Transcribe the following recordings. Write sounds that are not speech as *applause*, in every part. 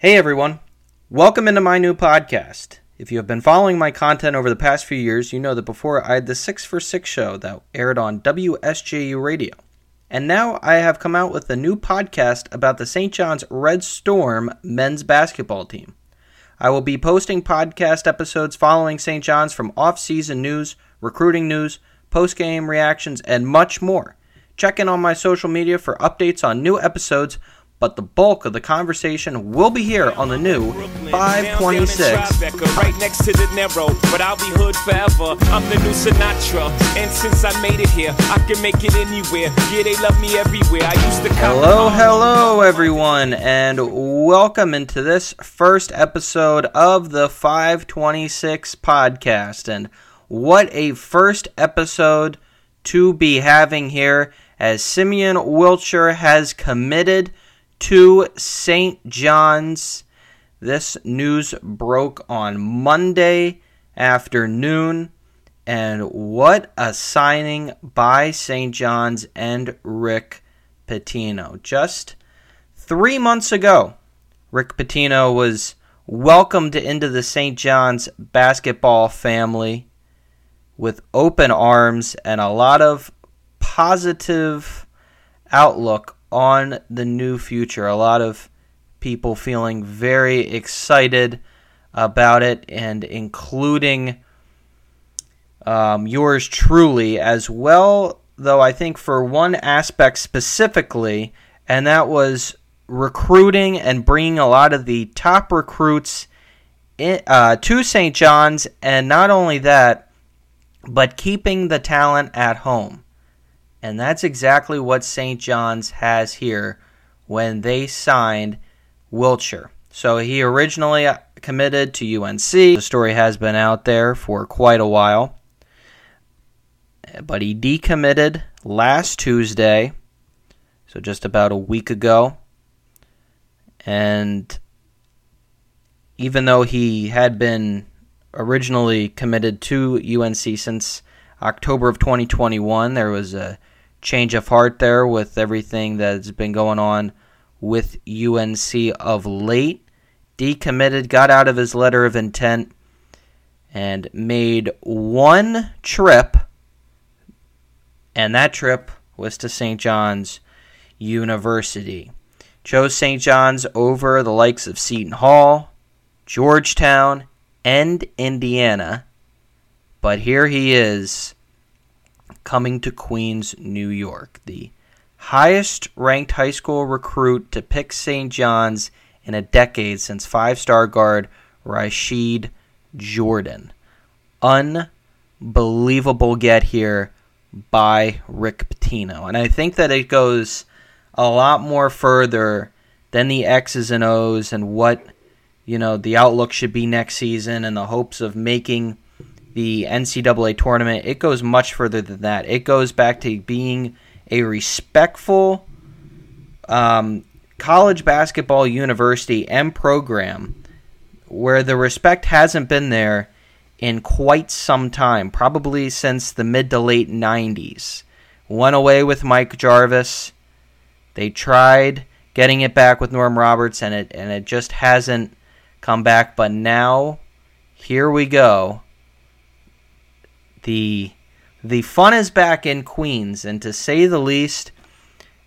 Hey everyone, welcome into my new podcast. If you have been following my content over the past few years, you know that before I had the 6 for 6 show that aired on WSJU radio. And now I have come out with a new podcast about the St. John's Red Storm men's basketball team. I will be posting podcast episodes following St. John's from off season news, recruiting news, post game reactions, and much more. Check in on my social media for updates on new episodes but the bulk of the conversation will be here on the new 526. Right next to the narrow, but I'll be hood forever. I'm the new Sinatra, and since I made it here, I can make it anywhere. Yeah, they love me everywhere. I used to Hello, hello, everyone, and welcome into this first episode of the 526 podcast. And what a first episode to be having here, as Simeon Wilcher has committed to St. John's. This news broke on Monday afternoon, and what a signing by St. John's and Rick Pitino. Just three months ago, Rick Pitino was welcomed into the St. John's basketball family with open arms and a lot of positive outlook on the new future. A lot of people feeling very excited about it, and including um, yours truly as well. Though I think for one aspect specifically, and that was recruiting and bringing a lot of the top recruits in, uh, to St. John's, and not only that, but keeping the talent at home. And that's exactly what St. John's has here when they signed Wilcher. So he originally uh, committed to UNC. The story has been out there for quite a while. But he decommitted last Tuesday, so just about a week ago. And even though he had been originally committed to UNC since October of 2021, there was a change of heart there with everything that's been going on with UNC of late. Decommitted, got out of his letter of intent, and made one trip, and that trip was to St. John's University. Chose St. John's over the likes of Seton Hall, Georgetown, and Indiana. But here he is coming to Queens, New York. The highest ranked high school recruit to pick St. John's in a decade since five star guard Rysheed Jordan. Unbelievable get here by Rick Pitino. And I think that it goes a lot more further than the X's and O's and what you know the outlook should be next season and the hopes of making the NCAA tournament, it goes much further than that. It goes back to being a respectful um, college basketball university and program where the respect hasn't been there in quite some time, probably since the mid to late 90s. Went away with Mike Jarvis. They tried getting it back with Norm Roberts and it and it just hasn't come back, but now here we go the the fun is back in Queens, and to say the least,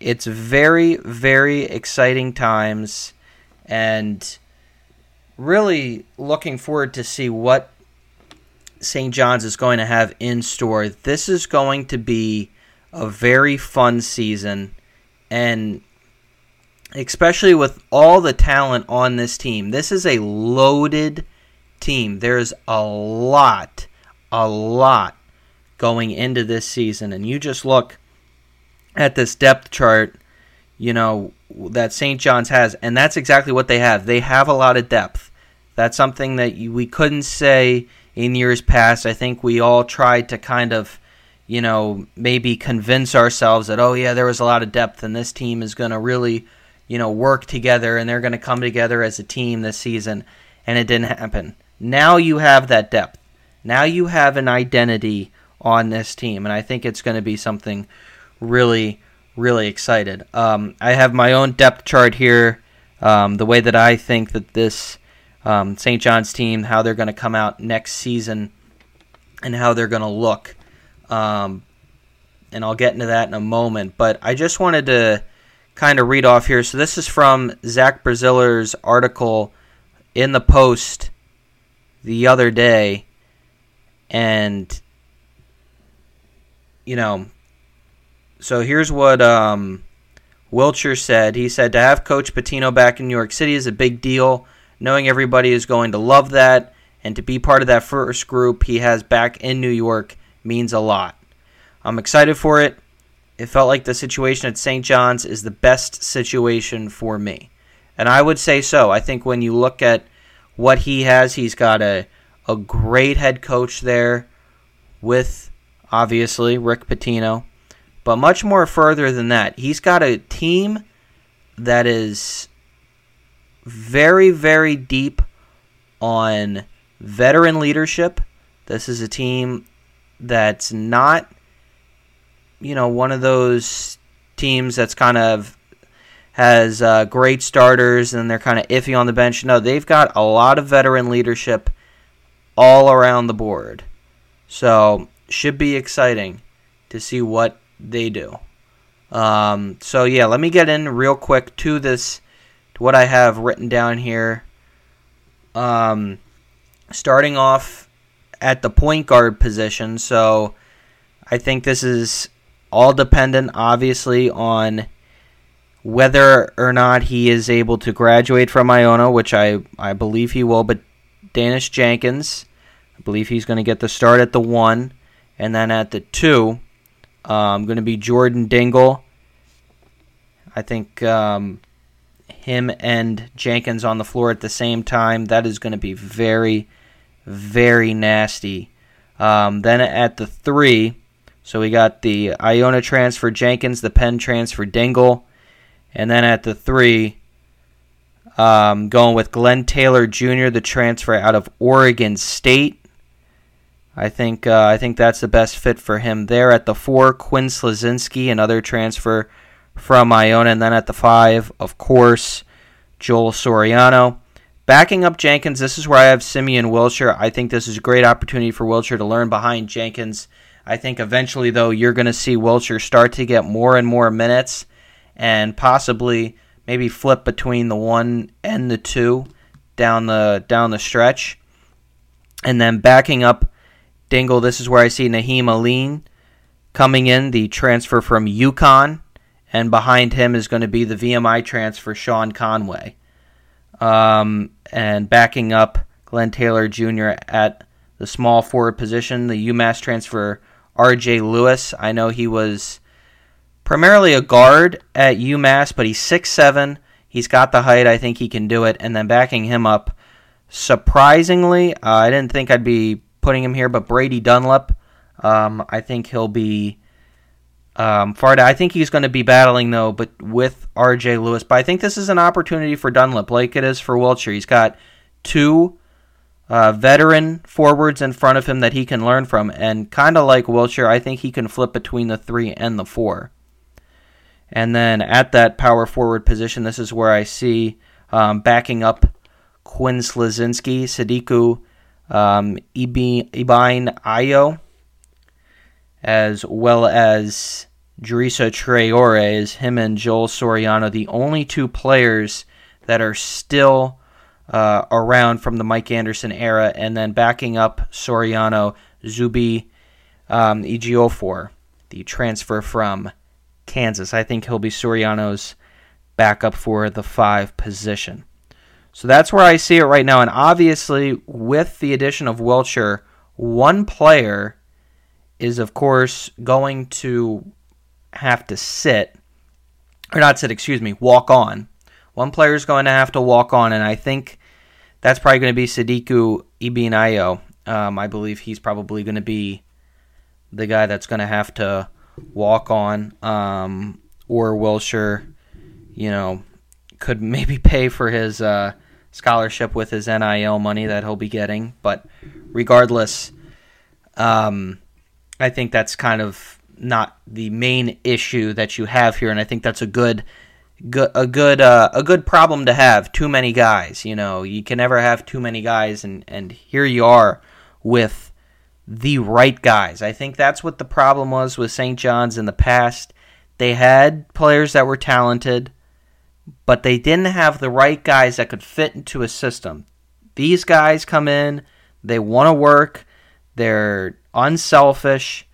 it's very very exciting times, and really looking forward to see what St. John's is going to have in store. This is going to be a very fun season, and especially with all the talent on this team. This is a loaded team. There's a lot a lot going into this season. And you just look at this depth chart, you know, that St. John's has, and that's exactly what they have. They have a lot of depth. That's something that we couldn't say in years past. I think we all tried to kind of, you know, maybe convince ourselves that, oh, yeah, there was a lot of depth, and this team is going to really, you know, work together, and they're going to come together as a team this season. And it didn't happen. Now you have that depth. Now you have an identity on this team, and I think it's going to be something really, really excited. Um, I have my own depth chart here um, the way that I think that this um, St. John's team, how they're going to come out next season, and how they're going to look. Um, and I'll get into that in a moment. But I just wanted to kind of read off here. So this is from Zach Braziller's article in the Post the other day, and you know, so here's what um, Wilcher said. He said to have Coach Pitino back in New York City is a big deal. Knowing everybody is going to love that, and to be part of that first group he has back in New York means a lot. I'm excited for it. It felt like the situation at St. John's is the best situation for me. And I would say so. I think when you look at what he has, he's got a, a great head coach there with, obviously, Rick Pitino. But much more further than that, he's got a team that is very, very deep on veteran leadership. This is a team that's not you know, one of those teams that's kind of has uh, great starters and they're kind of iffy on the bench. No, they've got a lot of veteran leadership all around the board. So, should be exciting to see what they do. Um, so, yeah, let me get in real quick to this, to what I have written down here. Um, starting off at the point guard position. So, I think this is all dependent, obviously, on whether or not he is able to graduate from Iona, which I, I believe he will. But Daniss Jenkins, I believe he's going to get the start at the one. And then at the two, um, going to be Jordan Dingle. I think um, him and Jenkins on the floor at the same time, that is going to be very, very nasty. Um, then at the three, so we got the Iona transfer Jenkins, the Penn transfer Dingle, and then at the three, um, going with Glenn Taylor Jr., the transfer out of Oregon State. I think uh, I think that's the best fit for him there. At the four, Quinn Slazinski, another transfer from Iona, and then at the five, of course, Joel Soriano. Backing up Jenkins, this is where I have Simeon Wilcher. I think this is a great opportunity for Wilcher to learn behind Jenkins I think eventually, though, you're going to see Wilcher start to get more and more minutes and possibly maybe flip between the one and the two down the down the stretch. And then backing up Dingle, this is where I see Nahiem Alleyne coming in, the transfer from UConn. And behind him is going to be the VMI transfer, Sean Conway. Um, and backing up Glenn Taylor Jr. at the small forward position, the UMass transfer R.J. Luis. I know he was primarily a guard at UMass, but he's six seven. He's got the height. I think he can do it. And then backing him up, surprisingly, uh, I didn't think I'd be putting him here, but Brady Dunlap. Um, I think he'll be um. I think he's going to be battling though, but with R.J. Luis. But I think this is an opportunity for Dunlap, like it is for Wilcher. He's got two uh, veteran forwards in front of him that he can learn from. And kind of like Wilcher, I think he can flip between the three and the four. And then at that power forward position, this is where I see um, backing up Quinn Slazinski, Sadiku, um, Ibine Ayo, as well as Drissa Traore, is him and Joel Soriano, the only two players that are still uh, around from the Mike Anderson era, and then backing up Soriano, Zuby um, Ejiofor, the transfer from Kansas. I think he'll be Soriano's backup for the five position. So that's where I see it right now. And obviously, with the addition of Wilcher, one player is, of course, going to have to sit, or not sit, excuse me, walk on. One player is going to have to walk on, and I think that's probably going to be Sadiku Ibine Ayo. Um, I believe he's probably going to be the guy that's going to have to walk on, um, or Wilcher, you know, could *laughs* maybe pay for his uh, scholarship with his NIL money that he'll be getting. But regardless, um, I think that's kind of not the main issue that you have here, and I think that's a good a good uh, a good problem to have. Too many guys, you know, you can never have too many guys, and and here you are with the right guys. I think that's what the problem was with St. John's in the past. They had players that were talented, but they didn't have the right guys that could fit into a system. These guys come in, they want to work, they're unselfish,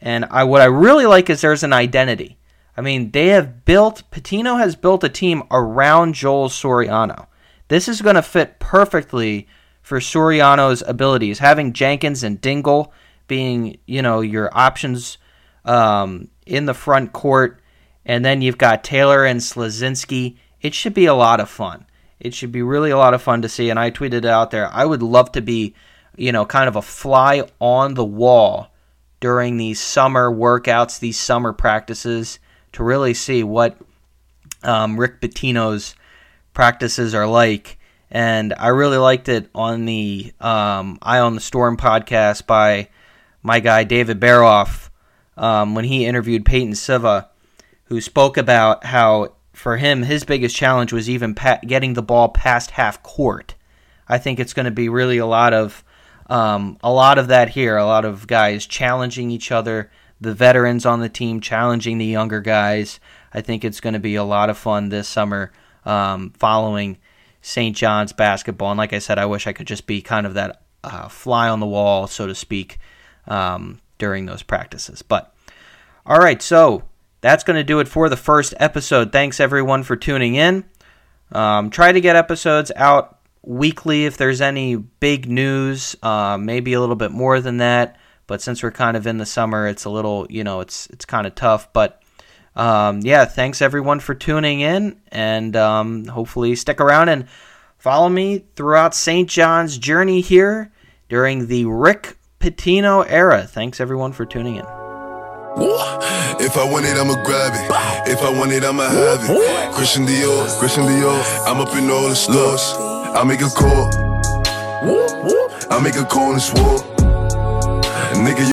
and I what I really like is there's an identity. I mean, they have built, Pitino has built a team around Joel Soriano. This is going to fit perfectly for Soriano's abilities. Having Jenkins and Dingle being, you know, your options um, in the front court, and then you've got Taylor and Slazinski. It should be a lot of fun. It should be really a lot of fun to see. And I tweeted it out there. I would love to be, you know, kind of a fly on the wall during these summer workouts, these summer practices to really see what um, Rick Pitino's practices are like. And I really liked it on the um, Eye on the Storm podcast by my guy David Baroff um, when he interviewed Peyton Siva, who spoke about how for him his biggest challenge was even pa- getting the ball past half court. I think it's going to be really a lot of um, a lot of that here. A lot of guys challenging each other, the veterans on the team challenging the younger guys. I think it's going to be a lot of fun this summer um, following St. John's basketball. And like I said, I wish I could just be kind of that uh, fly on the wall, so to speak, um, during those practices. But all right, so that's going to do it for the first episode. Thanks everyone for tuning in. Um, try to get episodes out weekly if there's any big news, uh, maybe a little bit more than that. But since we're kind of in the summer, it's a little, you know, it's it's kind of tough. But um, yeah, thanks everyone for tuning in, and um, hopefully stick around and follow me throughout St. John's journey here during the Rick Pitino era. Thanks everyone for tuning in. If I want it, I'ma grab it. If I want it, I'ma have it. Christian Dior, Christian Dior. I'm up in all the stores. I make a call. I make a call and swore. Nigga,